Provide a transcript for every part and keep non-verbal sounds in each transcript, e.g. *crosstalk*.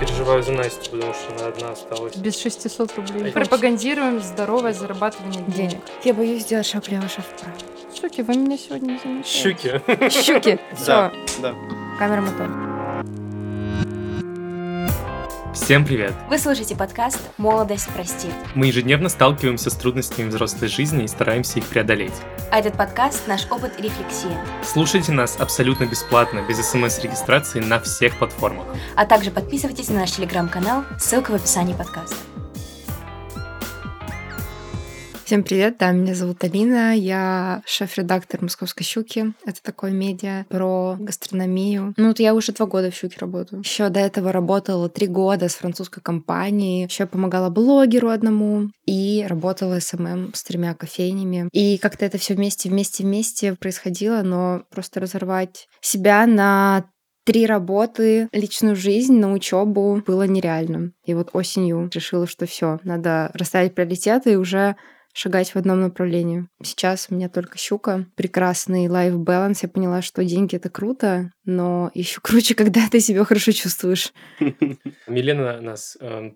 переживаю за Настю, потому что она одна осталась. Без 600 рублей. Пропагандируем здоровое зарабатывание денег. денег. Я боюсь сделать шаг влево, шаг вправо. Щуки, вы меня сегодня не замечаете. Щуки. Щуки. *laughs* Все, да. камера мотор. Всем привет! Вы слушаете подкаст «Молодость простит». Мы ежедневно сталкиваемся с трудностями взрослой жизни и стараемся их преодолеть. А этот подкаст – наш опыт и рефлексия. Слушайте нас абсолютно бесплатно, без смс-регистрации на всех платформах. А также подписывайтесь на наш телеграм-канал, ссылка в описании подкаста. Всем привет, да, меня зовут Алина, я шеф-редактор «Московской щуки». Это такое медиа про гастрономию. Ну вот я уже два года в «Щуке» работаю. Еще до этого работала три года с французской компанией. Еще помогала блогеру одному и работала SMM с тремя кофейнями. И как-то это все вместе, вместе, вместе происходило, но просто разорвать себя на три работы, личную жизнь на учебу было нереально. И вот осенью решила, что все, надо расставить приоритеты и уже шагать в одном направлении. Сейчас у меня только щука, прекрасный life balance. Я поняла, что деньги это круто, но еще круче, *laughs* когда ты себя хорошо чувствуешь. *laughs* Милена нас э,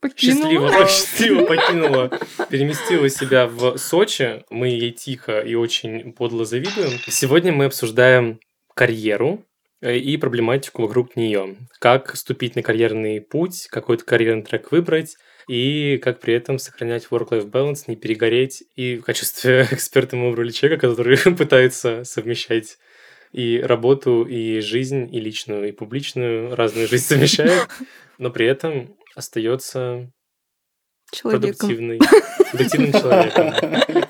Покинула. счастливо, *laughs* счастливо покинула, переместила себя в Сочи. Мы ей тихо и очень подло завидуем. Сегодня мы обсуждаем карьеру э, и проблематику вокруг нее. Как ступить на карьерный путь, какой-то карьерный трек выбрать, и как при этом сохранять work-life balance, не перегореть. И в качестве *laughs* эксперта мы выбрали человека, который *laughs* пытается совмещать и работу, и жизнь, и личную, и публичную, разную жизнь *laughs* совмещает, но при этом остается Человеком. продуктивный, продуктивным человеком.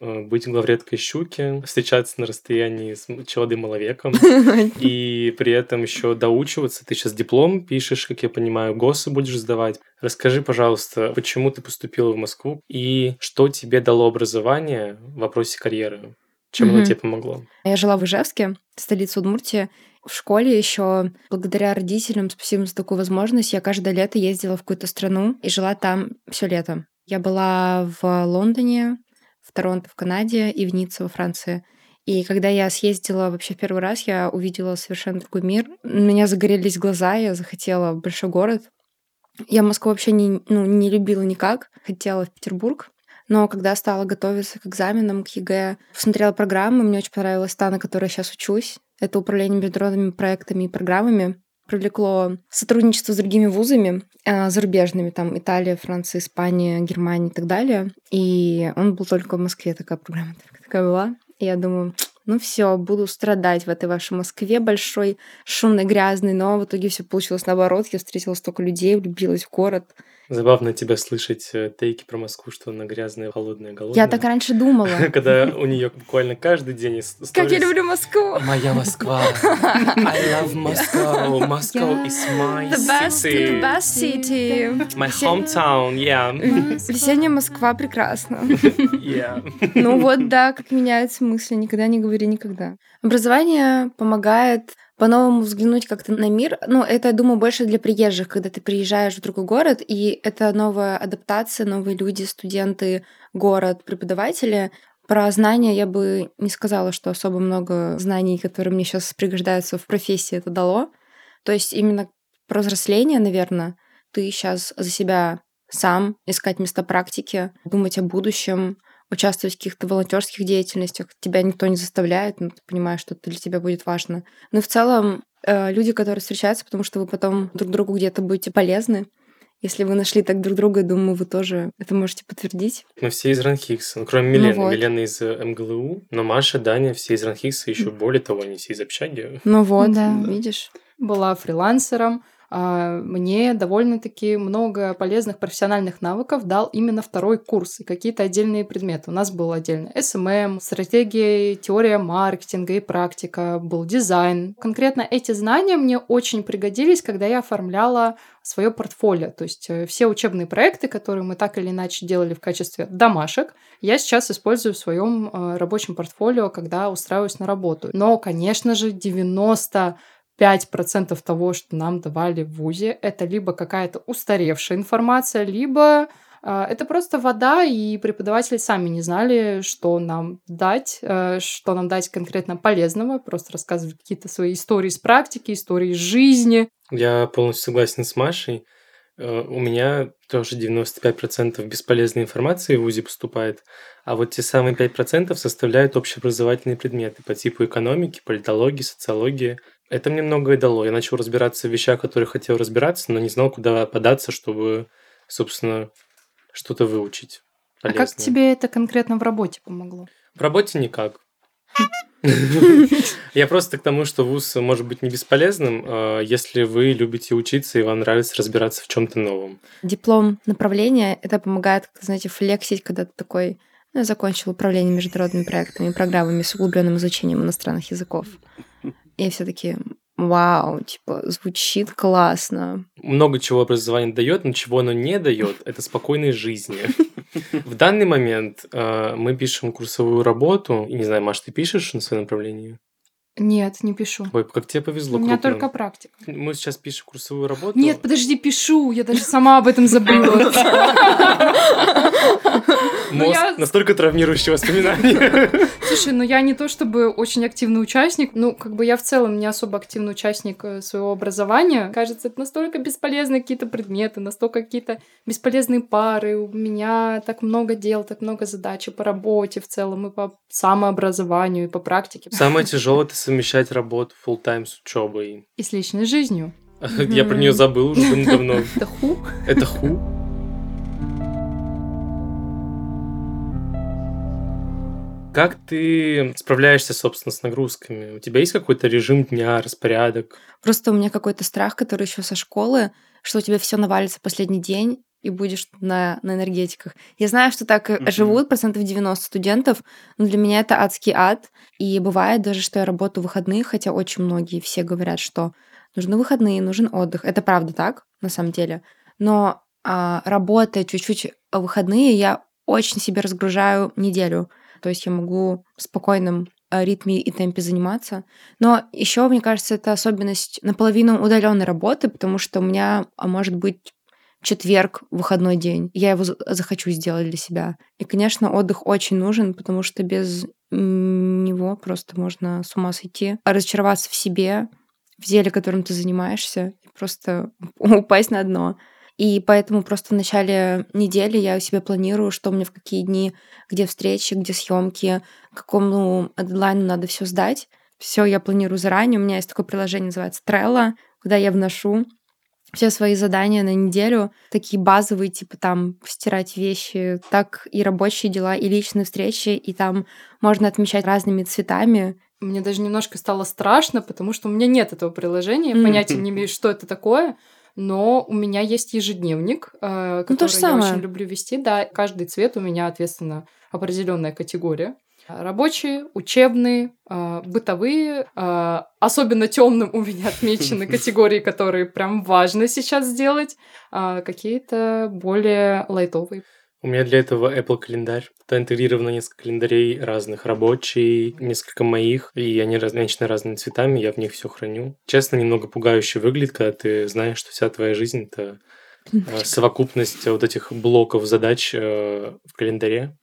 Э, Быть главредкой щуки, встречаться на расстоянии с челодым маловеком, *laughs* и при этом еще доучиваться. Ты сейчас диплом пишешь, как я понимаю, ГОСы будешь сдавать. Расскажи, пожалуйста, почему ты поступила в Москву и что тебе дало образование в вопросе карьеры? Чем оно Мгм. тебе помогло? Я жила в Ижевске, столице Удмуртии. В школе еще благодаря родителям, спасибо за такую возможность, я каждое лето ездила в какую-то страну и жила там все лето. Я была в Лондоне, в Торонто в Канаде и в Ницце во Франции. И когда я съездила вообще первый раз, я увидела совершенно другой мир. У меня загорелись глаза, я захотела в большой город. Я Москву вообще не, ну, не любила никак, хотела в Петербург. Но когда стала готовиться к экзаменам, к ЕГЭ, посмотрела программы, мне очень понравилась та, на которой я сейчас учусь. Это управление международными проектами и программами. Привлекло сотрудничество с другими вузами э, зарубежными, там Италия, Франция, Испания, Германия и так далее. И он был только в Москве, такая программа такая была. И я думаю, ну все, буду страдать в этой вашей Москве большой, шумной, грязной, но в итоге все получилось наоборот. Я встретила столько людей, влюбилась в город. Забавно тебя слышать э, тейки про Москву, что она грязная, холодная, голодная. Я так раньше думала. *laughs* Когда у нее буквально каждый день из Как я люблю Москву! Моя Москва. I love Moscow. Moscow is my The best, city. the best city. My hometown, yeah. Весенняя Москва прекрасна. *laughs* yeah. Ну вот, да, как меняются мысли. Никогда не говори никогда. Образование помогает по-новому взглянуть как-то на мир. Ну, это, я думаю, больше для приезжих, когда ты приезжаешь в другой город, и это новая адаптация, новые люди, студенты, город, преподаватели. Про знания я бы не сказала, что особо много знаний, которые мне сейчас пригождаются в профессии, это дало. То есть именно про взросление, наверное, ты сейчас за себя сам искать места практики, думать о будущем, участвовать в каких-то волонтерских деятельностях. Тебя никто не заставляет, но ты понимаешь, что это для тебя будет важно. Ну и в целом э, люди, которые встречаются, потому что вы потом друг другу где-то будете полезны. Если вы нашли так друг друга, думаю, вы тоже это можете подтвердить. Мы все из Ранхикса, ну, кроме Милены. вот. Милена из э, МГЛУ, но Маша, Даня, все из Ранхикса, еще более того, они все из общаги. Ну вот, Да. видишь. Была фрилансером. А, Мне довольно-таки много полезных профессиональных навыков дал именно второй курс и какие-то отдельные предметы. У нас был отдельно SMM, стратегия, теория маркетинга и практика, был дизайн. Конкретно эти знания мне очень пригодились, когда я оформляла свое портфолио. То есть э, все учебные проекты, которые мы так или иначе делали в качестве домашек, я сейчас использую в своем э, рабочем портфолио, когда устраиваюсь на работу. Но, конечно же, 90 5% того, что нам давали в ВУЗе, это либо какая-то устаревшая информация, либо А, это просто вода, и преподаватели сами не знали, что нам дать, э, что нам дать конкретно полезного, просто рассказывали какие-то свои истории из практики, истории из жизни. Я полностью согласен с Машей. Э, у меня тоже 95% бесполезной информации в ВУЗе поступает, а вот те самые 5% составляют общеобразовательные предметы по типу экономики, политологии, социологии. Это мне многое дало. Я начал разбираться в вещах, которые хотел разбираться, но не знал, куда податься, чтобы, собственно, что-то выучить. Полезное. А как тебе это конкретно в работе помогло? В работе никак. *laughs* Я просто к тому, что вуз может быть не бесполезным, а, если вы любите учиться и вам нравится разбираться в чем-то новом. Диплом направления это помогает, знаете, флексить, когда ты такой ну, я закончил управление международными проектами и программами с углубленным изучением иностранных языков. И все таки вау, типа, звучит классно. Много чего образование дает, но чего оно не дает, это спокойной жизни. *laughs* В данный момент э, мы пишем курсовую работу. Не знаю, Маш, ты пишешь на своем направлении? Нет, не пишу. Ой, как тебе повезло. У меня крупно. только практика. Мы сейчас пишем курсовую работу. Нет, подожди, пишу. Я даже сама об этом забыла. *laughs* Ну, Мозг я... настолько травмирующие воспоминания. *laughs* Слушай, ну я не то чтобы очень активный участник, ну как бы я в целом не особо активный участник э, своего образования. Кажется, это настолько бесполезные какие-то предметы, настолько какие-то бесполезные пары. У меня так много дел, так много задач и по работе в целом, и по самообразованию, и по практике. Самое тяжелое это совмещать работу full тайм с учебой. И с личной жизнью. *laughs* Я про нее забыл уже давно. *laughs* Это ху? Это ху? Как ты справляешься, собственно, с нагрузками? У тебя есть какой-то режим дня, распорядок? Просто у меня какой-то страх, который еще со школы, что у тебя все навалится последний день, и будешь на, на энергетиках. Я знаю, что так mm-hmm. живут процентов 90 студентов, но для меня это адский ад. И бывает даже, что я работаю в выходные, хотя очень многие все говорят, что нужны выходные, нужен отдых. Это правда так, на самом деле. Но а, работая чуть-чуть в выходные, я очень себе разгружаю неделю. То есть я могу в спокойном э, ритме и темпе заниматься. Но еще, мне кажется, это особенность наполовину удаленной работы, потому что у меня а, может быть четверг, выходной день. Я его захочу сделать для себя. И, конечно, отдых очень нужен, потому что без него просто можно с ума сойти, разочароваться в себе, в деле, которым ты занимаешься, и просто *laughs* упасть на дно. И поэтому просто в начале недели я у себя планирую, что у меня в какие дни, где встречи, где съемки, какому дедлайну надо все сдать. Все я планирую заранее. У меня есть такое приложение, называется Trello, куда я вношу все свои задания на неделю, такие базовые, типа там стирать вещи, так и рабочие дела, и личные встречи, и там можно отмечать разными цветами. Мне даже немножко стало страшно, потому что у меня нет этого приложения, mm. понятия не имею, что это такое но у меня есть ежедневник, э, ну, который ну, я самое. очень люблю вести. Да, каждый цвет у меня, ответственно, определенная категория. Рабочие, учебные, э, бытовые. Э, особенно темным у меня отмечены *laughs* категории, которые прям важно сейчас сделать. Какие-то более лайтовые. У меня для этого Apple календарь. Туда интегрировано несколько календарей разных, рабочий, несколько моих, и они размечены разными цветами, я в них все храню. Честно, немного пугающе выглядит, когда ты знаешь, что вся твоя жизнь — это э, *laughs* совокупность вот этих блоков задач э, в календаре.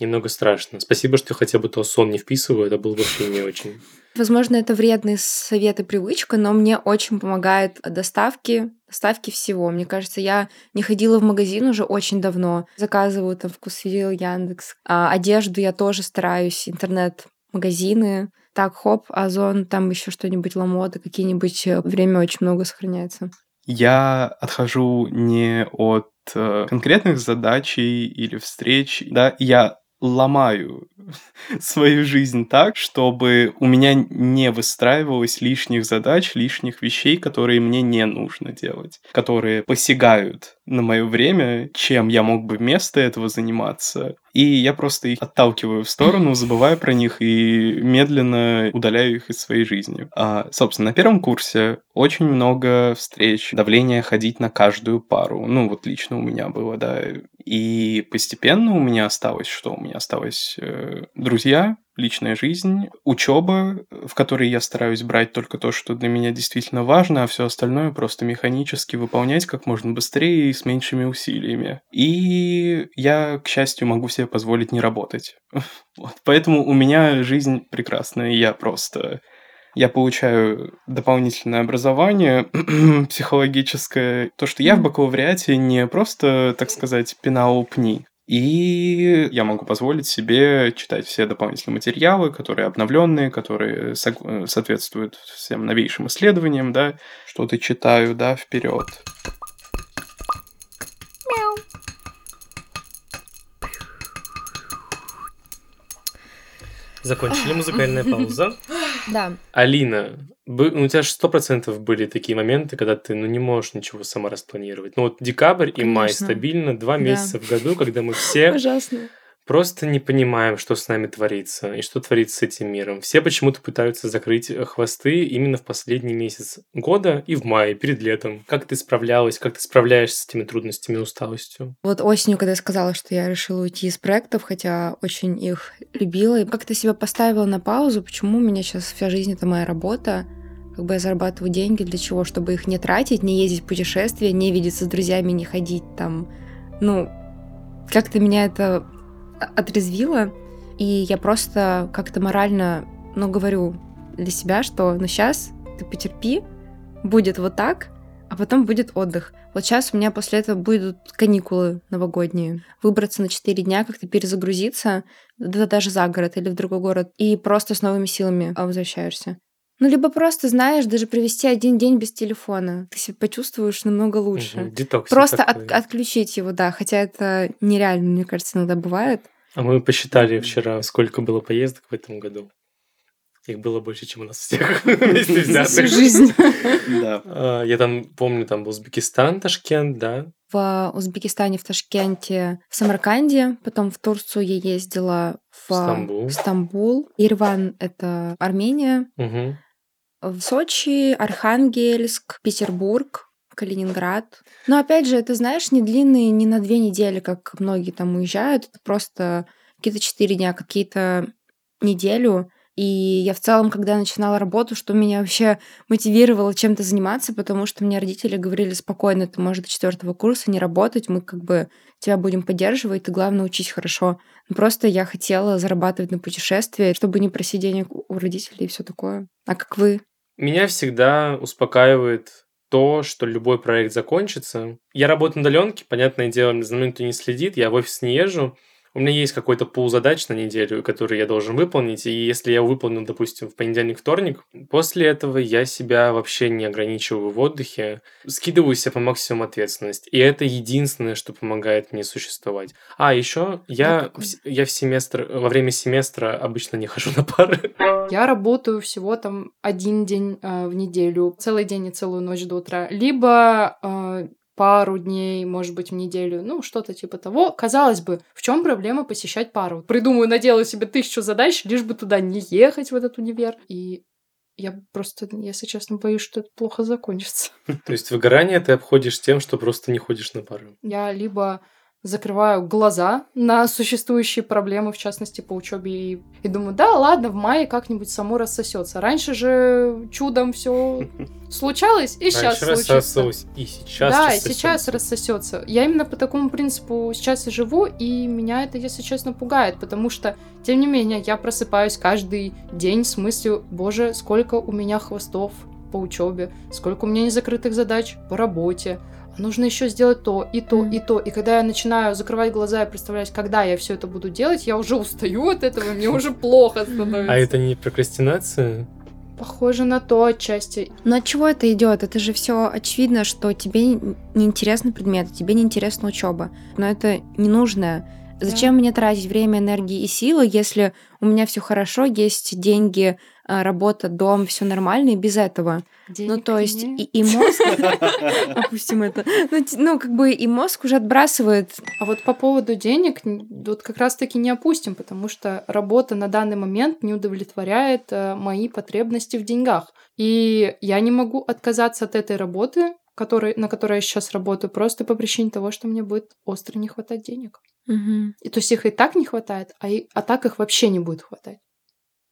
Немного страшно. Спасибо, что хотя бы то сон не вписываю, это было вообще не очень. Возможно, это вредный совет и привычка, но мне очень помогает доставки, доставки всего. Мне кажется, я не ходила в магазин уже очень давно. Заказываю там вкусвилл, Яндекс. А одежду я тоже стараюсь, интернет-магазины. Так, хоп, Озон, там еще что-нибудь, Ламода, какие-нибудь. Э, время очень много сохраняется. Я отхожу не от э, конкретных задач или встреч, да, я ломаю *laughs* свою жизнь так, чтобы у меня не выстраивалось лишних задач, лишних вещей, которые мне не нужно делать, которые посягают на мое время, чем я мог бы вместо этого заниматься. И я просто их отталкиваю в сторону, забываю про них и медленно удаляю их из своей жизни. А, собственно, на первом курсе очень много встреч, давление ходить на каждую пару. Ну, вот лично у меня было, да. И постепенно у меня осталось что? У меня осталось э, друзья, личная жизнь, учеба, в которой я стараюсь брать только то, что для меня действительно важно, а все остальное просто механически выполнять как можно быстрее и с меньшими усилиями. И я, к счастью, могу себе позволить не работать. *laughs* Вот. Поэтому у меня жизнь прекрасная, я просто я получаю дополнительное образование *clears throat* психологическое. То, что я в бакалавриате не просто, так сказать, пинал пни, и я могу позволить себе читать все дополнительные материалы, которые обновленные, которые соответствуют всем новейшим исследованиям, да, что-то читаю, да, вперед. Закончили музыкальная пауза. *laughs* Да. Алина, ну, у тебя же сто процентов были такие моменты, когда ты ну, не можешь ничего сама распланировать. Ну вот декабрь и май Конечно. стабильно, два Да. месяца в году, когда мы все *laughs* Ужасно. Просто не понимаем, что с нами творится и что творится с этим миром. Все почему-то пытаются закрыть э, хвосты именно в последний месяц года и в мае, перед летом. Как ты справлялась, как ты справляешься с этими трудностями и усталостью? Вот осенью, когда я сказала, что я решила уйти из проектов, хотя очень их любила, и как-то себя поставила на паузу, почему у меня сейчас вся жизнь это моя работа, как бы я зарабатываю деньги для чего? Чтобы их не тратить, не ездить в путешествия, не видеться с друзьями, не ходить там. Ну, как-то меня это отрезвило, и я просто как-то морально, ну, говорю для себя, что ну сейчас ты потерпи, будет вот так, а потом будет отдых. Вот сейчас у меня после этого будут каникулы новогодние. Выбраться на 4 дня, как-то перезагрузиться, да даже за город или в другой город, и просто с новыми силами а, возвращаешься. Ну, либо просто, знаешь, даже провести один день без телефона. Ты себя почувствуешь намного лучше. Мгм, детокс Просто такой. от- отключить его, да. Хотя это нереально, мне кажется, иногда бывает. А мы посчитали вчера, сколько было поездок в этом году. Их было больше, чем у нас всех *laughs* вместе За всю взятых. жизнь. Да. А, Я там помню, там был Узбекистан, Ташкент, да. В Узбекистане, в Ташкенте, в Самарканде, потом в Турцию я ездила в Стамбул. Ирван — это Армения. В Сочи, Архангельск, Петербург, Калининград. Но опять же, это, знаешь, не длинные, не на две недели, как многие там уезжают. Это просто какие-то четыре дня, какие-то неделю. И я в целом, когда начинала работу, что меня вообще мотивировало чем-то заниматься, потому что мне родители говорили, спокойно, ты можешь до четвертого курса не работать, мы как бы тебя будем поддерживать, ты главное учись хорошо. Просто я хотела зарабатывать на путешествия, чтобы не просить денег у родителей и все такое. А как вы? Меня всегда успокаивает то, что любой проект закончится. Я работаю на удаленке, понятное дело, за мной никто не следит, я в офис не езжу. У меня есть какой-то пул задач на неделю, который я должен выполнить, и если я выполню, допустим, в понедельник-вторник, после этого я себя вообще не ограничиваю в отдыхе, скидываю себе по максимуму ответственность, и это единственное, что помогает мне существовать. А, еще я, в, я в семестр, во время семестра обычно не хожу на пары. Я работаю всего там один день э, в неделю, целый день и целую ночь до утра. Либо э, пару дней, может быть, в неделю, ну, что-то типа того. Казалось бы, в чем проблема посещать пару? Придумаю, наделаю себе тысячу задач, лишь бы туда не ехать, в этот универ. И я просто, если честно, боюсь, что это плохо закончится. То есть выгорание ты обходишь тем, что просто не ходишь на пары. Я либо закрываю глаза на существующие проблемы, в частности, по учебе, и, и думаю, да, ладно, в мае как-нибудь само рассосется. Раньше же чудом все *laughs* случалось, и сейчас Раньше случится. и сейчас да, и сейчас рассосется. Я именно по такому принципу сейчас и живу, и меня это, если честно, пугает, потому что, тем не менее, я просыпаюсь каждый день с мыслью, боже, сколько у меня хвостов по учебе, сколько у меня незакрытых задач по работе, нужно еще сделать то, и то, Мгм. и то. И когда я начинаю закрывать глаза и представлять, когда я все это буду делать, я уже устаю от этого, мне уже плохо становится. А это не прокрастинация? Похоже на то отчасти. Но от чего это идет? Это же все очевидно, что тебе не интересны предметы, тебе не интересна учеба. Но это ненужное. Зачем мне тратить время, энергии и силы, если у меня все хорошо, есть деньги, работа, дом, все нормально и без этого? Ну, Денег то есть нет. и, и мозг... *laughs* Опустим это. Ну, Ну, как бы и мозг уже отбрасывает А вот по поводу денег, вот как раз-таки не опустим, потому что работа на данный момент не удовлетворяет э, мои потребности в деньгах. И я не могу отказаться от этой работы, который, на которой я сейчас работаю, просто по причине того, что мне будет остро не хватать денег. Мгм. И то есть их и так не хватает, а, и, а так их вообще не будет хватать.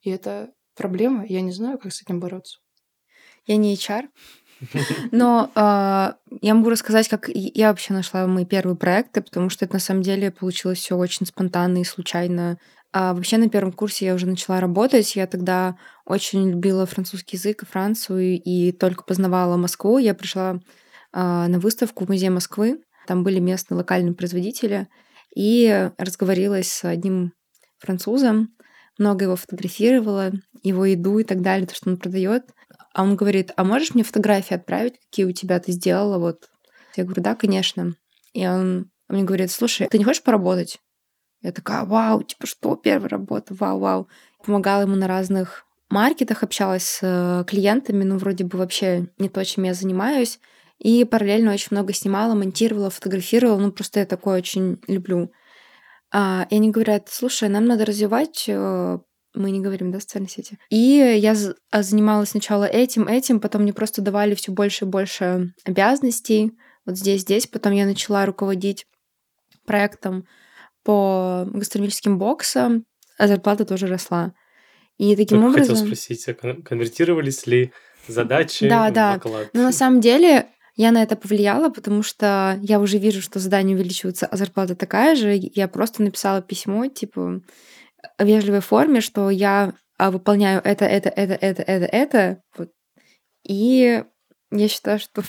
И это проблема. Я не знаю, как с этим бороться. Я не HR, *laughs* но а, я могу рассказать, как я вообще нашла мои первые проекты, потому что это на самом деле получилось все очень спонтанно и случайно. А вообще на первом курсе я уже начала работать. Я тогда очень любила французский язык и Францию, и только познавала Москву. Я пришла а, на выставку в музей Москвы. Там были местные локальные производители. И разговорилась с одним французом, много его фотографировала, его еду и так далее, то, что он продает. А он говорит, а можешь мне фотографии отправить, какие у тебя ты сделала? Вот. Я говорю, да, конечно. И он мне говорит, слушай, ты не хочешь поработать? Я такая, вау, типа что, первая работа, вау, вау. Помогала ему на разных маркетах, общалась с э, клиентами, ну, вроде бы вообще не то, чем я занимаюсь. И параллельно очень много снимала, монтировала, фотографировала. Ну, просто я такое очень люблю. А, и они говорят, слушай, нам надо развивать э, мы не говорим, да, социальные сети. И я а, занималась сначала этим, этим, потом мне просто давали все больше и больше обязанностей. Вот здесь, здесь. Потом я начала руководить проектом по гастрономическим боксам, а зарплата тоже росла. И таким Только хотел образом... спросить, а кон- конвертировались ли задачи Да, в да. оклад? Но на самом деле я на это повлияла, потому что я уже вижу, что задание увеличивается, а зарплата такая же. Я просто написала письмо, типа, в вежливой форме, что я а, выполняю это, это, это, это, это, это. Вот. И я считаю, что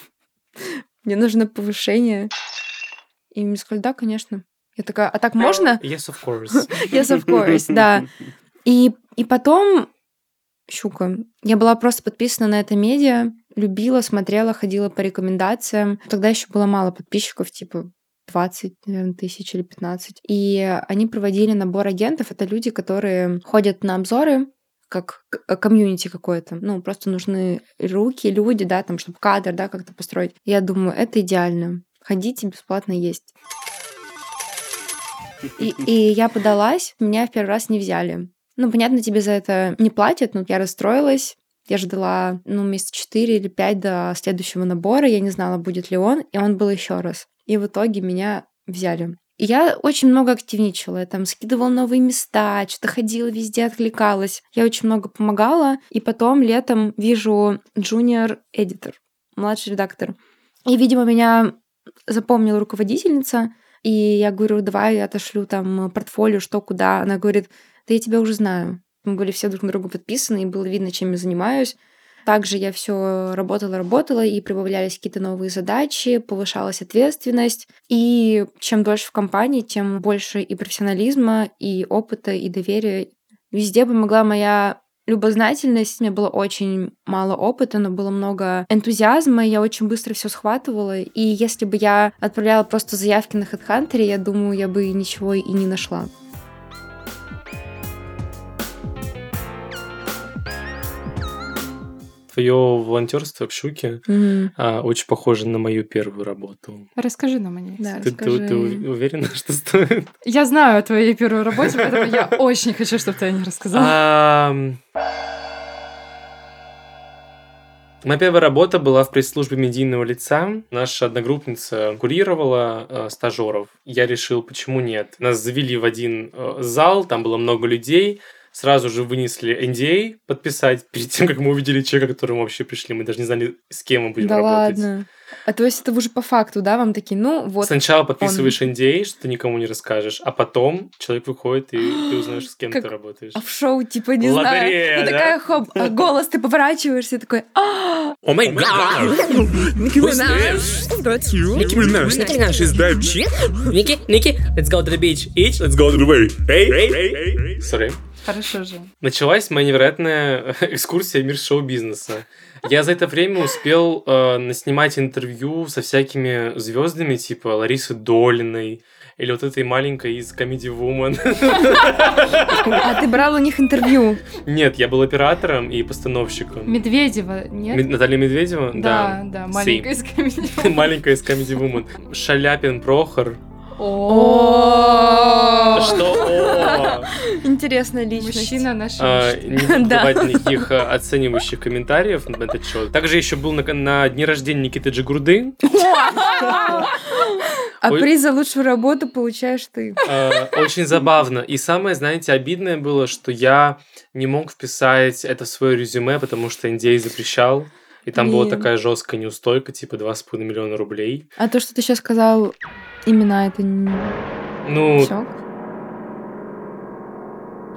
*laughs* мне нужно повышение. И мне сказали, да, конечно. Я такая, а так можно? Yes, of *laughs* course. Yes, of course, да. *laughs* И, и потом, щука, я была просто подписана на это медиа, любила, смотрела, ходила по рекомендациям. Тогда еще было мало подписчиков, типа 20, наверное, тысяч или 15. И они проводили набор агентов. Это люди, которые ходят на обзоры, как к- комьюнити какое-то. Ну, просто нужны руки, люди, да, там, чтобы кадр, да, как-то построить. Я думаю, это идеально. Ходите, бесплатно есть. И, и я подалась, меня в первый раз не взяли. Ну, понятно, тебе за это не платят, но я расстроилась. Я ждала, ну, месяца 4 или 5 до следующего набора. Я не знала, будет ли он, и он был еще раз. И в итоге меня взяли. И я очень много активничала. Я там скидывала новые места, что-то ходила везде, откликалась. Я очень много помогала. И потом летом вижу junior-эдитор, младший редактор. И, видимо, меня запомнила руководительница, и я говорю, давай я отошлю там портфолио, что, куда. Она говорит, да я тебя уже знаю. Мы были все друг на друга подписаны, и было видно, чем я занимаюсь. Также я все работала, работала, и прибавлялись какие-то новые задачи, повышалась ответственность. И чем дольше в компании, тем больше и профессионализма, и опыта, и доверия. Везде помогла моя любознательность. У меня было очень мало опыта, но было много энтузиазма, и я очень быстро все схватывала. И если бы я отправляла просто заявки на HeadHunter, я думаю, я бы ничего и не нашла. Твое волонтерство в Щуке Мгм. а, очень похоже на мою первую работу. Расскажи нам о ней. Да, Ты, ты- расскажи. ты у- уверена, *laughs* что стоит? Я знаю о твоей первой работе, поэтому я очень хочу, чтобы ты о ней рассказала. Моя первая работа была в пресс-службе медийного лица. Наша одногруппница курировала э, стажеров. Я решил, почему нет. Нас завели в один э, зал, там было много людей. Сразу же вынесли NDA подписать перед тем, как мы увидели человека, к которому вообще пришли. Мы даже не знали, с кем мы будем Да работать. ладно. А то есть это уже по факту, да, вам такие, ну вот. Сначала подписываешь NDA, что ты никому не расскажешь, а потом человек выходит, и ты *gasps* узнаешь, с кем Как- ты работаешь. А в шоу, типа, не Лотерея, знаю. И да? такая хоп, а *laughs* голос, ты поворачиваешься, такой, а О май you. Nicki Minaj. Nicki Minaj is that chick. Ники, Ники, let's go to the beach. Each, let's go to the way. Hey, hey, hey, hey. Sorry. Хорошо же. Началась моя невероятная *laughs* экскурсия в мир шоу-бизнеса. Я за это время успел э, наснимать интервью со всякими звездами, типа Ларисы Долиной, или вот этой маленькой из Comedy Woman. а ты брал у них интервью. Нет, я был оператором и постановщиком. Медведева, нет? Мед- Наталья Медведева? Да, да, маленькая из комедии. *laughs* Маленькая из Comedy Woman. Шаляпин Прохор. Что? *laughs* Интересная личность. Мужчина нашей А, мечты. Не давать никаких а, оценивающих комментариев на этот счет. Также еще был на, дне рождения Никиты Джигурды. А Ой. приз за лучшую работу получаешь ты. Э, Очень забавно. И самое, знаете, обидное было, что я не мог вписать это в свое резюме, потому что NDA запрещал. И там была Блин. такая жесткая неустойка, типа 2,5 миллиона рублей. А то, что ты сейчас сказал, именно это не... Ну, Всё.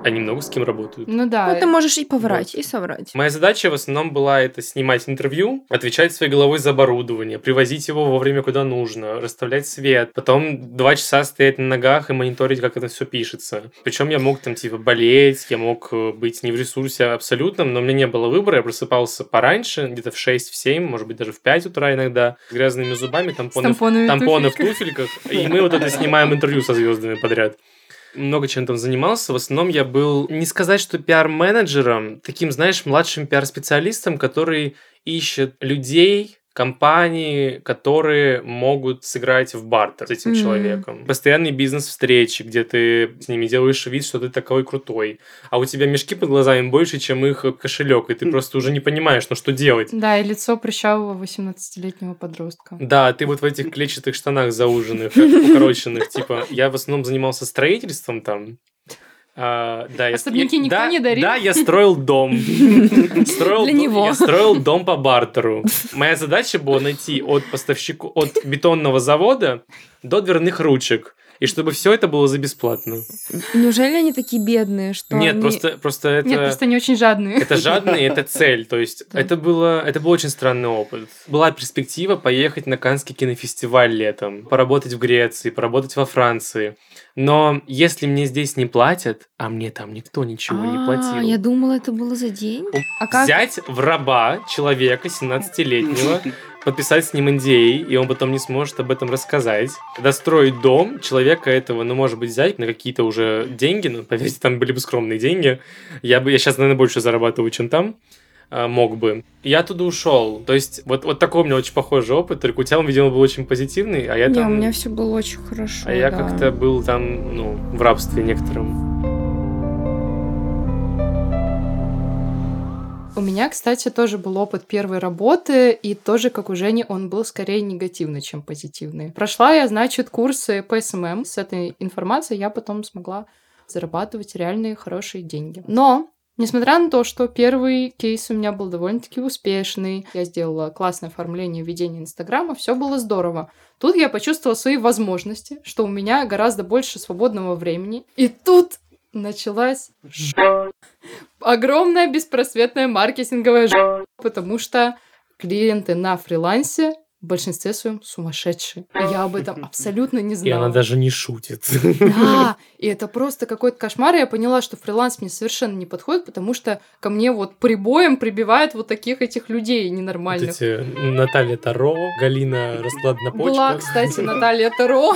Они много с кем работают. Ну да. Ну, ты можешь и поврать, Вот. и соврать. Моя задача в основном была это снимать интервью, отвечать своей головой за оборудование, привозить его вовремя куда нужно, расставлять свет, потом два часа стоять на ногах и мониторить, как это все пишется. Причем я мог там типа болеть, я мог э, быть не в ресурсе абсолютном, но у меня не было выбора, я просыпался пораньше, где-то в 6, в 7, может быть даже в 5 утра иногда, с грязными зубами, тампоны, тампоны в туфельках, и мы вот это снимаем интервью со звездами подряд много чем там занимался. В основном я был, не сказать, что пиар-менеджером, таким, знаешь, младшим пиар-специалистом, который ищет людей, компании, которые могут сыграть в бартер с этим Мгм. человеком. Постоянный бизнес-встречи, где ты с ними делаешь вид, что ты такой крутой. А у тебя мешки под глазами больше, чем их кошелек, и ты просто уже не понимаешь, ну что делать. Да, и лицо прыщавого 18-летнего подростка. Да, ты вот в этих клетчатых штанах зауженных, укороченных, типа, я в основном занимался строительством там. А, да, Особняки я- никто да, не дарил? Да, я строил дом. *laughs* Строил Для дом- него. Я строил дом по бартеру. Моя задача была найти от поставщику, от бетонного завода до дверных ручек. И чтобы все это было за бесплатно. Неужели они такие бедные, что Нет, они- просто, просто это... Нет, просто они очень жадные. Это жадно, и это цель. То есть Да. это было, это был очень странный опыт. Была перспектива поехать на Каннский кинофестиваль летом, поработать в Греции, поработать во Франции. Но если мне здесь не платят, а мне там никто ничего не А, платил, Я думала, это было за день. А как? взять в раба человека *laughs* 17-летнего, подписать с ним NDA, и он потом не сможет об этом рассказать. Достроить дом человека этого, ну, может быть, взять на какие-то уже деньги, ну, поверьте, там были бы скромные деньги. Я бы, я сейчас, наверное, больше зарабатываю, чем там а, мог бы. Я оттуда ушел. То есть, вот, вот такой у меня очень похожий опыт, только у тебя он, видимо, был очень позитивный, а я Не, там... у меня все было очень хорошо. А я да. как-то был там, ну, в рабстве некотором. У меня, кстати, тоже был опыт первой работы, и тоже, как у Жени, он был скорее негативный, чем позитивный. Прошла я, значит, курсы по SMM. С этой информацией я потом смогла зарабатывать реальные хорошие деньги. Но Несмотря на то, что первый кейс у меня был довольно-таки успешный, я сделала классное оформление ведения Инстаграма, все было здорово. Тут я почувствовала свои возможности, что у меня гораздо больше свободного времени. И тут началась огромная беспросветная маркетинговая ж- потому что клиенты на фрилансе в большинстве своем сумасшедшие. И я об этом *laughs* абсолютно не И знала. она даже не шутит. Да, *laughs* и это просто какой-то кошмар. И я поняла, что фриланс мне совершенно не подходит, потому что ко мне вот прибоем прибивают вот таких этих людей Вот ненормальных. эти Наталья Таро, Галина расклад на почках. Была, кстати, *laughs* Наталья Таро.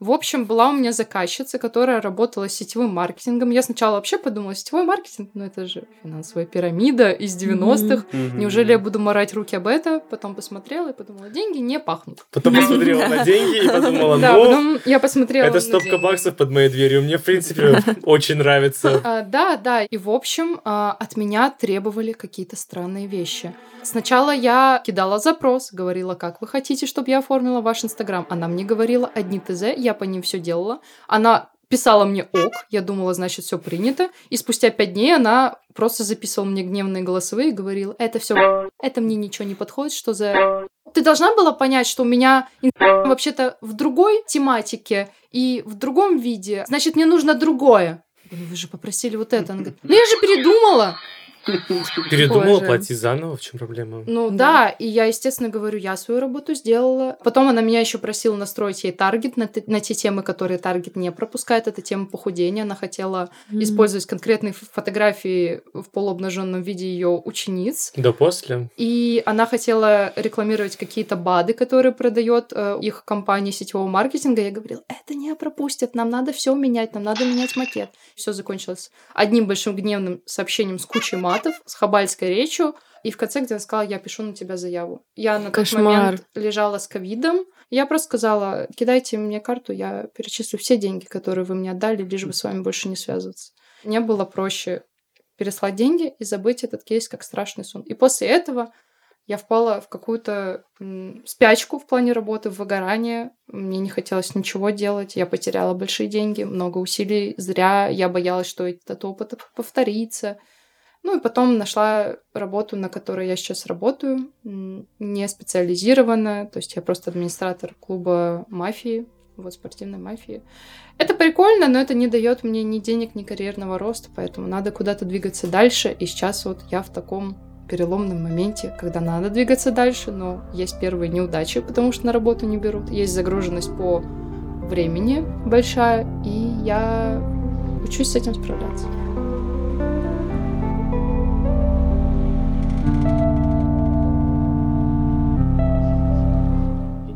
В общем, была у меня заказчица, которая работала сетевым маркетингом. Я сначала вообще подумала, сетевой маркетинг, ну это же финансовая пирамида из 90-х. Неужели я буду морать руки об это? Потом посмотрела и подумала, деньги не пахнут. Потом посмотрела на деньги и подумала, Да, ну, потом я посмотрела это стопка баксов под моей дверью. Мне, в принципе, очень нравится. А, да, да. И, в общем, а, от меня требовали какие-то странные вещи. Сначала я кидала запрос, говорила, как вы хотите, чтобы я оформила ваш Инстаграм. Она мне говорила одни ТЗ, я по ним все делала. Она писала мне ок, я думала, значит, все принято. И спустя пять дней она просто записывала мне гневные голосовые и говорила, это все, это мне ничего не подходит, что за... Ты должна была понять, что у меня вообще-то в другой тематике и в другом виде. Значит, мне нужно другое. Вы же попросили вот это. Она говорит, ну я же передумала. Передумала, Боже. плати заново, в чем проблема? Ну Да. да. и я, естественно, говорю, я свою работу сделала. Потом она меня еще просила настроить ей таргет на, те- на те темы, которые таргет не пропускает. Это тема похудения. Она хотела использовать конкретные фотографии в полуобнаженном виде ее учениц. До-после? И она хотела рекламировать какие-то БАДы, которые продает э, их компания сетевого маркетинга. Я говорила, это не пропустят, нам надо все менять, нам надо менять макет. Все закончилось одним большим гневным сообщением с кучей мат. Матов с хабальской речью, и в конце где-то сказала, я пишу на тебя заяву. Я на Кошмар. тот момент лежала с ковидом. Я просто сказала, кидайте мне карту, я перечислю все деньги, которые вы мне отдали, лишь бы с вами больше не связываться. Мне было проще переслать деньги и забыть этот кейс как страшный сон. И после этого я впала в какую-то спячку в плане работы, в выгорание. Мне не хотелось ничего делать. Я потеряла большие деньги, много усилий зря. Я боялась, что этот опыт повторится. Ну и потом нашла работу, на которой я сейчас работаю, не специализированно, то есть я просто администратор клуба мафии, вот спортивной мафии. Это прикольно, но это не дает мне ни денег, ни карьерного роста, поэтому надо куда-то двигаться дальше. И сейчас вот я в таком переломном моменте, когда надо двигаться дальше, но есть первые неудачи, потому что на работу не берут, есть загруженность по времени большая, и я учусь с этим справляться.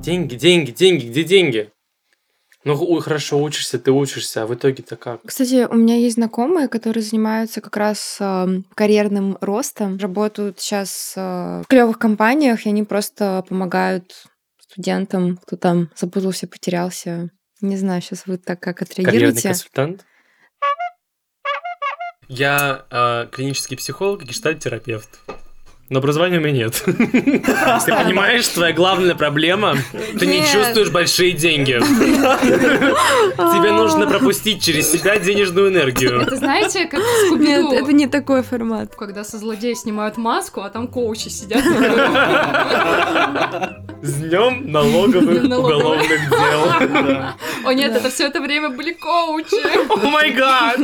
Деньги, деньги, деньги, где деньги? Ну, ой, хорошо, учишься, ты учишься, а в итоге-то как? Кстати, у меня есть знакомые, которые занимаются как раз э, карьерным ростом, работают сейчас э, в клевых компаниях, и они просто помогают студентам, кто там запутался, потерялся. Не знаю, сейчас вы так как Карьерный отреагируете. консультант? Я э, клинический психолог и гештальт-терапевт. Но образования у меня нет. Ты понимаешь, твоя главная проблема, ты не чувствуешь большие деньги. Тебе нужно пропустить через себя денежную энергию. Это знаете, как в Скуби-Ду, Нет, это не такой формат. когда со злодея снимают маску, а там коучи сидят. С днем налоговых Налоговых. уголовных дел. О нет, это все это время были коучи. О май гад!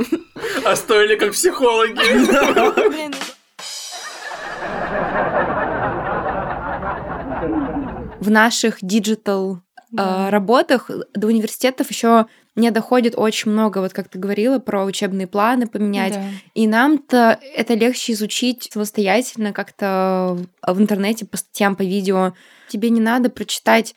А стоили как психологи. В наших digital э, работах до университетов еще не доходит очень много, вот как ты говорила, про учебные планы поменять. Да. И нам-то это легче изучить самостоятельно, как-то в интернете, по статьям, по видео. Тебе не надо прочитать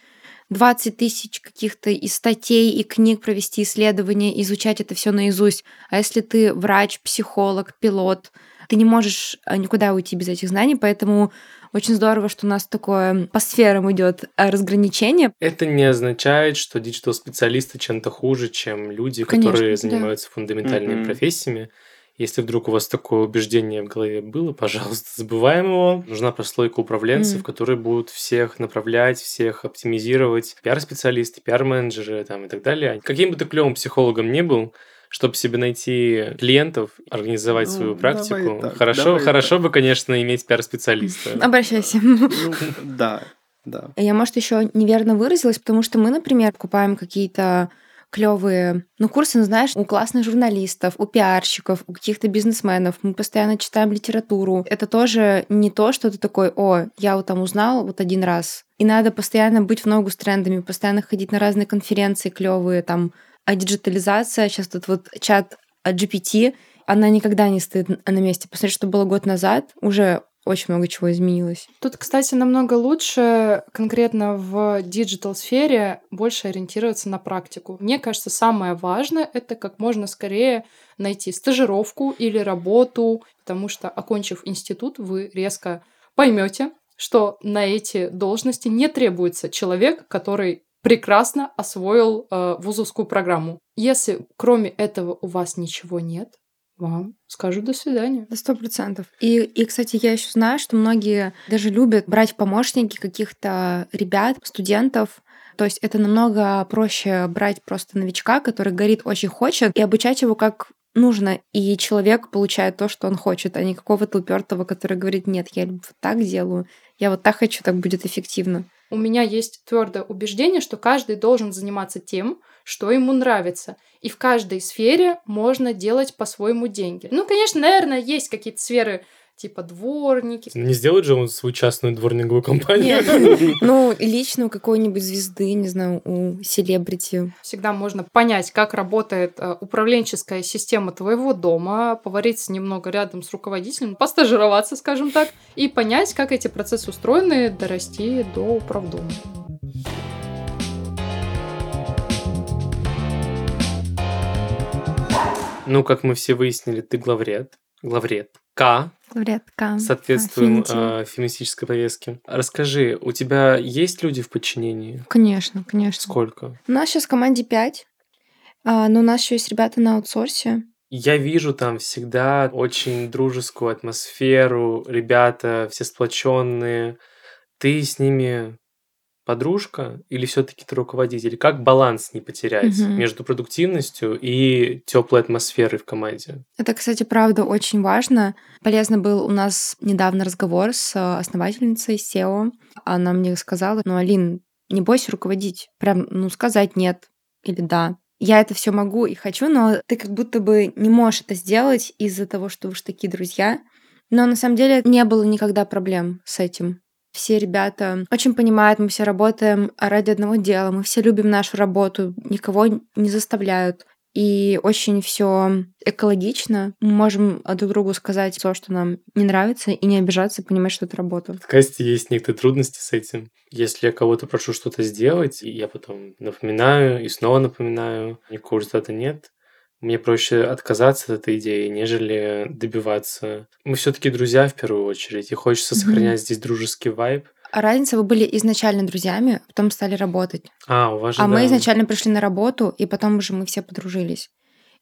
20 тысяч каких-то и статей, и книг, провести исследования, изучать это все наизусть. А если ты врач, психолог, пилот, ты не можешь э, никуда уйти без этих знаний, поэтому очень здорово, что у нас такое по сферам идет э, разграничение. Это не означает, что digital-специалисты чем-то хуже, чем люди, Конечно, которые да. занимаются фундаментальными Мгм. профессиями. Если вдруг у вас такое убеждение в голове было, пожалуйста, забываем его. Нужна прослойка управленцев, Мгм. которые будут всех направлять, всех оптимизировать. Пиар-специалисты, пиар-менеджеры там, и так далее. Каким бы ты клевым психологом ни был, чтобы себе найти клиентов, организовать Ну, свою давай практику, так, хорошо, давай хорошо бы, конечно, иметь пиар-специалиста. *laughs* Обращайся. Ну, *laughs* да, да. Я, может, еще неверно выразилась, потому что мы, например, покупаем какие-то клевые, ну, курсы, ну, знаешь, у классных журналистов, у пиарщиков, у каких-то бизнесменов. Мы постоянно читаем литературу. Это тоже не то, что ты такой, о, я вот там узнал вот один раз. И надо постоянно быть в ногу с трендами, постоянно ходить на разные конференции клевые, там, а диджитализация, сейчас тут вот чат GPT, она никогда не стоит на месте. Посмотри, что было год назад, уже очень много чего изменилось. Тут, кстати, намного лучше конкретно в digital-сфере больше ориентироваться на практику. Мне кажется, самое важное — это как можно скорее найти стажировку или работу, потому что, окончив институт, вы резко поймете, что на эти должности не требуется человек, который прекрасно освоил э, вузовскую программу. Если кроме этого у вас ничего нет, вам скажу до свидания. Да сто процентов. И, и, кстати, я еще знаю, что многие даже любят брать помощники каких-то ребят, студентов. То есть это намного проще брать просто новичка, который горит, очень хочет, и обучать его как нужно, и человек получает то, что он хочет, а не какого-то упертого, который говорит, нет, я вот так делаю, я вот так хочу, так будет эффективно. У меня есть твердое убеждение, что каждый должен заниматься тем, что ему нравится. И в каждой сфере можно делать по-своему деньги. Ну, конечно, наверное, есть какие-то сферы типа дворники. Не сделает же он свою частную дворниковую компанию? Нет. *laughs* Ну, лично у какой-нибудь звезды, не знаю, у селебрити. Всегда можно понять, как работает э, управленческая система твоего дома, повариться немного рядом с руководителем, постажироваться, скажем так, и понять, как эти процессы устроены, дорасти до управдома. Ну, как мы все выяснили, ты главред. Главред. К, Лауреатка. соответствуем Affinity. э, феминистической повестке. Расскажи, у тебя есть люди в подчинении? Конечно, конечно. Сколько? У нас сейчас в команде 5, но у нас еще есть ребята на аутсорсе. Я вижу там всегда очень дружескую атмосферу, ребята все сплоченные. Ты с ними подружка или все-таки ты руководитель? Как баланс не потерять Мгм. между продуктивностью и теплой атмосферой в команде? Это, кстати, правда очень важно. Полезно был у нас недавно разговор с э, основательницей SEO. Она мне сказала, ну, Алин, не бойся руководить. Прям, ну, сказать нет или да. Я это все могу и хочу, но ты как будто бы не можешь это сделать из-за того, что вы уж такие друзья. Но на самом деле не было никогда проблем с этим. Все ребята очень понимают, мы все работаем ради одного дела, мы все любим нашу работу, никого не заставляют. И очень все экологично. Мы можем друг другу сказать то, что нам не нравится, и не обижаться, понимать, что это работа. В касте есть некоторые трудности с этим. Если я кого-то прошу что-то сделать, и я потом напоминаю и снова напоминаю, никакого результата нет, мне проще отказаться от этой идеи, нежели добиваться. Мы все-таки друзья в первую очередь, и хочется Мгм. сохранять здесь дружеский вайб. А разница, вы были изначально друзьями, а потом стали работать. А, у вас же, А мы да. изначально пришли на работу, и потом уже мы все подружились.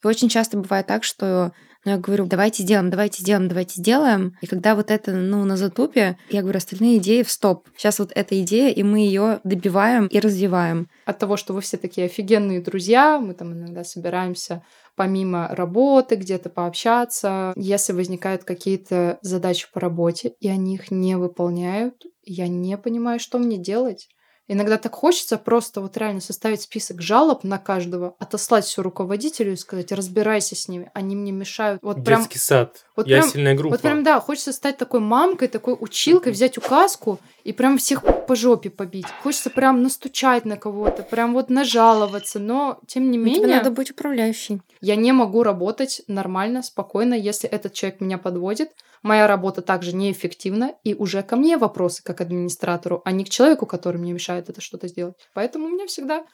И очень часто бывает так, что ну, я говорю, давайте сделаем, давайте сделаем, давайте сделаем. И когда вот это, ну, на затупе, я говорю, остальные идеи в стоп. Сейчас вот эта идея, и мы ее добиваем и развиваем. От того, что вы все такие офигенные друзья, мы там иногда собираемся помимо работы где-то пообщаться. Если возникают какие-то задачи по работе, и они их не выполняют, я не понимаю, что мне делать. Иногда так хочется просто вот реально составить список жалоб на каждого, отослать все руководителю и сказать, разбирайся с ними, они мне мешают. Вот прям Детский сад. вот я прям- сильная группа. вот прям, да, хочется стать такой мамкой, такой училкой, взять указку и прям всех по жопе побить. Хочется прям настучать на кого-то, прям вот нажаловаться, но тем не Ну, тебе менее надо быть управляющей. я не могу работать нормально, спокойно, если этот человек меня подводит. Моя работа также неэффективна, и уже ко мне вопросы как администратору, а не к человеку, который мне мешает это что-то сделать. Поэтому у меня всегда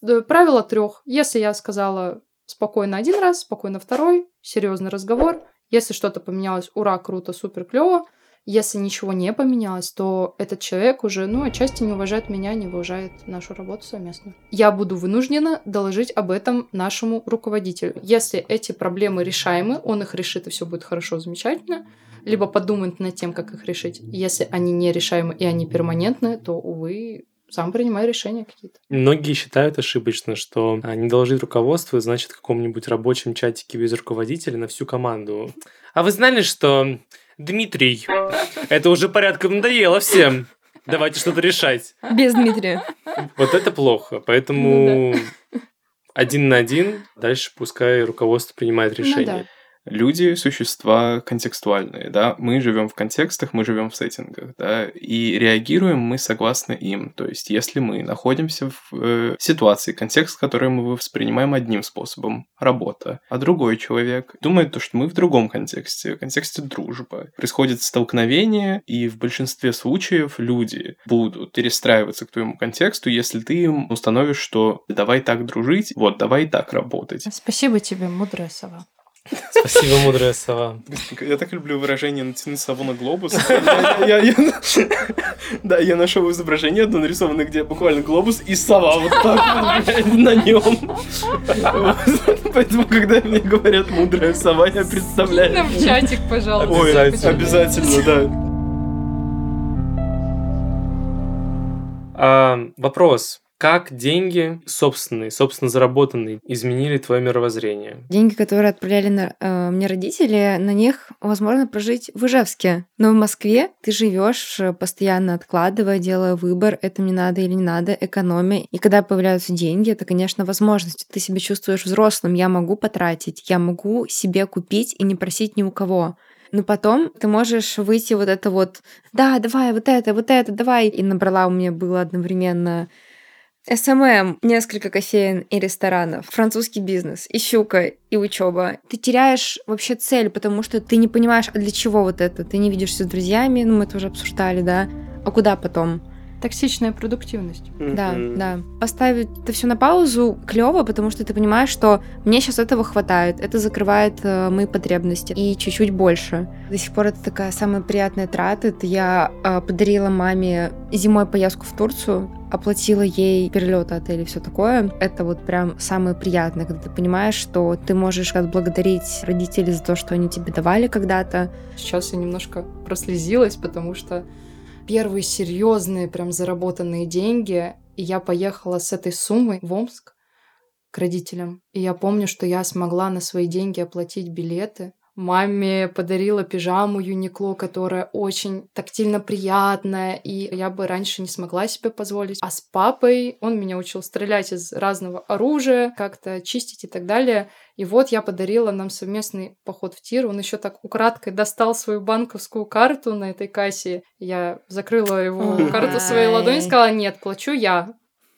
э, правило трех. Если я сказала спокойно один раз, спокойно второй, серьезный разговор. Если что-то поменялось, ура, круто, супер, клево. Если ничего не поменялось, то этот человек уже, ну, отчасти не уважает меня, не уважает нашу работу совместную. Я буду вынуждена доложить об этом нашему руководителю. Если эти проблемы решаемы, он их решит, и все будет хорошо, замечательно. Либо подумает над тем, как их решить. Если они не решаемы и они перманентны, то, увы, сам принимай решения какие-то. Многие считают ошибочно, что а, не доложить руководству значит в каком-нибудь рабочем чатике без руководителя на всю команду. А вы знали, что Дмитрий, это уже порядком надоело всем. Давайте что-то решать. Без Дмитрия. Вот это плохо. Поэтому один на один, дальше пускай руководство принимает Ну решение. да. Люди — существа контекстуальные, да, мы живем в контекстах, мы живем в сеттингах, да, и реагируем мы согласно им. То есть, если мы находимся в э, ситуации, контекст, который мы воспринимаем одним способом, работа, а другой человек думает то, что мы в другом контексте, в контексте дружбы. Происходит столкновение, и в большинстве случаев люди будут перестраиваться к твоему контексту, если ты им установишь, что давай так дружить, вот, давай так работать. Спасибо тебе, мудрая сова. Спасибо, мудрая сова. Я так люблю выражение «натянуть сову на глобус». Да, я нашел изображение одно нарисованное, где буквально глобус и сова вот так на нем. Поэтому, когда мне говорят «мудрая сова», я представляю. в чатик, пожалуйста. Ой, Обязательно. обязательно, да. А, вопрос. Как деньги собственные, собственно заработанные, изменили твое мировоззрение? Деньги, которые отправляли на, э, мне родители, на них возможно прожить в Ижевске. Но в Москве ты живешь, э, постоянно откладывая, делая выбор, это мне надо или не надо, экономия. И когда появляются деньги, это, конечно, возможность. Ты себя чувствуешь взрослым, я могу потратить, я могу себе купить и не просить ни у кого. Но потом ты можешь выйти вот это вот, да, давай, вот это, вот это, давай. И набрала у меня было одновременно SMM, несколько кофеен и ресторанов, французский бизнес, и щука, и учеба. Ты теряешь вообще цель, потому что ты не понимаешь, а для чего вот это. Ты не видишься с друзьями, ну мы это уже обсуждали, да. А куда потом? Токсичная продуктивность. Да, Мгм. да. Поставить это все на паузу клево, потому что ты понимаешь, что мне сейчас этого хватает. Это закрывает э, мои потребности. И чуть-чуть больше. До сих пор это такая самая приятная трата. Это я э, подарила маме зимой поездку в Турцию, оплатила ей перелет отель и все такое. Это вот прям самое приятное, когда ты понимаешь, что ты можешь отблагодарить родителей за то, что они тебе давали когда-то. Сейчас я немножко прослезилась, потому что первые серьезные, прям заработанные деньги, и я поехала с этой суммой в Омск к родителям. И я помню, что я смогла на свои деньги оплатить билеты. Маме подарила пижаму Юникло, которая очень тактильно приятная, и я бы раньше не смогла себе позволить. А с папой он меня учил стрелять из разного оружия, как-то чистить и так далее. И вот я подарила нам совместный поход в тир. Он еще так украдкой достал свою банковскую карту на этой кассе. Я закрыла его карту своей ладонью и сказала, нет, плачу я.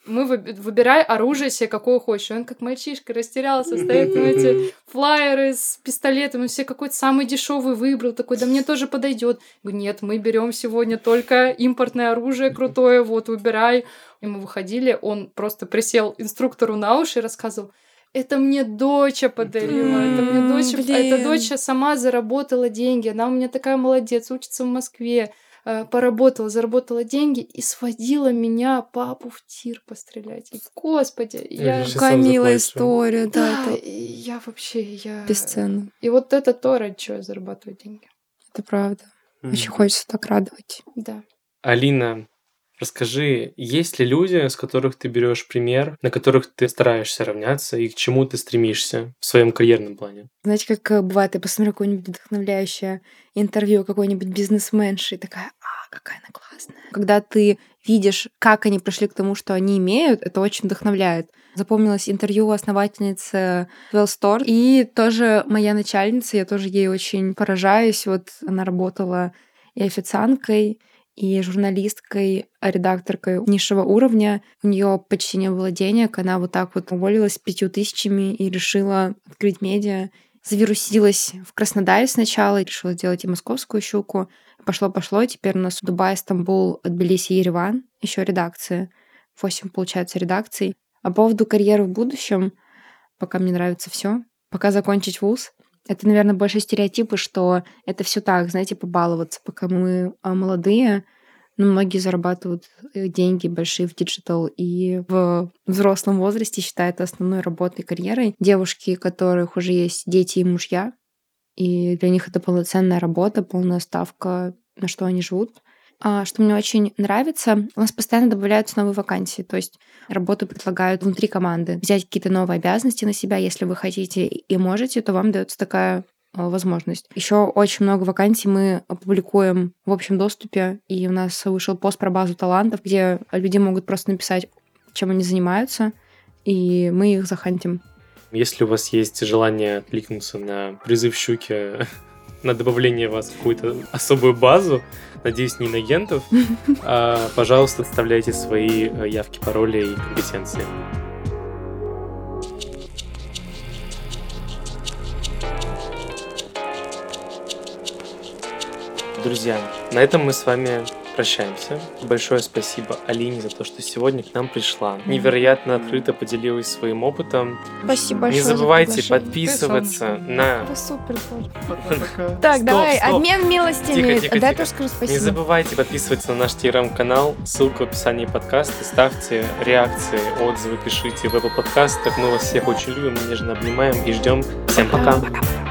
Мы выби- выбирай оружие себе, какое хочешь. И он как мальчишка растерялся, стоит на эти *laughs* флайеры с пистолетом, он себе какой-то самый дешевый выбрал, такой, да мне *laughs* тоже подойдет. Говорю, нет, мы берем сегодня только импортное оружие крутое, вот выбирай. И мы выходили, он просто присел инструктору на уши и рассказывал, это мне доча подарила, это мне доча, а эта блин. доча сама заработала деньги, она у меня такая молодец, учится в Москве, поработала, заработала деньги и сводила меня, папу, в тир пострелять. И, господи, я... Милая заплачу. история, да, Да, это я вообще, я... бесценно. И вот это то, ради чего я зарабатываю деньги. Это правда. Очень Мгм. хочется так радовать. Да. Алина, расскажи, есть ли люди, с которых ты берешь пример, на которых ты стараешься равняться и к чему ты стремишься в своем карьерном плане? Знаете, как э, бывает, я посмотрю какое-нибудь вдохновляющее интервью какой-нибудь бизнесменши и такая, какая она классная. Когда ты видишь, как они пришли к тому, что они имеют, это очень вдохновляет. Запомнилось интервью основательницы Well Store. И тоже моя начальница, я тоже ей очень поражаюсь. Вот она работала и официанткой, и журналисткой, а редакторкой низшего уровня. У нее почти не было денег. Она вот так вот уволилась пятью тысячами и решила открыть медиа. Завирусилась в Краснодаре сначала, решила сделать и московскую щуку. Пошло-пошло, теперь у нас Дубай, Стамбул, Тбилиси Ереван. Еще редакции. Восемь, получается, редакций. А по поводу карьеры в будущем, пока мне нравится все, пока закончить вуз, это, наверное, больше стереотипы, что это все так, знаете, побаловаться, пока мы а, молодые. Но многие зарабатывают э, деньги большие в диджитал и в взрослом возрасте считают основной работой, карьерой. Девушки, у которых уже есть дети и мужья, и для них это полноценная работа, полная ставка, на что они живут. А что мне очень нравится, у нас постоянно добавляются новые вакансии, то есть работу предлагают внутри команды. Взять какие-то новые обязанности на себя, если вы хотите и можете, то вам дается такая возможность. Еще очень много вакансий мы опубликуем в общем доступе, и у нас вышел пост про базу талантов, где люди могут просто написать, чем они занимаются, и мы их захантим. Если у вас есть желание откликнуться на призыв щуки *laughs* на добавление вас в какую-то особую базу, надеюсь, не на агентов, *laughs* а, пожалуйста, оставляйте свои э, явки, пароли и компетенции. Друзья, на этом мы с вами прощаемся. Большое спасибо Алине за то, что сегодня к нам пришла. Невероятно открыто поделилась своим опытом. Спасибо Не большое. за забывайте подписываться на... Вы супер. *laughs* Так, давай, обмен милостями. Дай тоже скажу Не спасибо. забывайте подписываться на наш телеграм-канал, ссылка в описании подкаста, ставьте реакции, отзывы пишите в Apple подкастах. Мы вас всех очень любим, нежно обнимаем и ждем. Всем пока! Пока.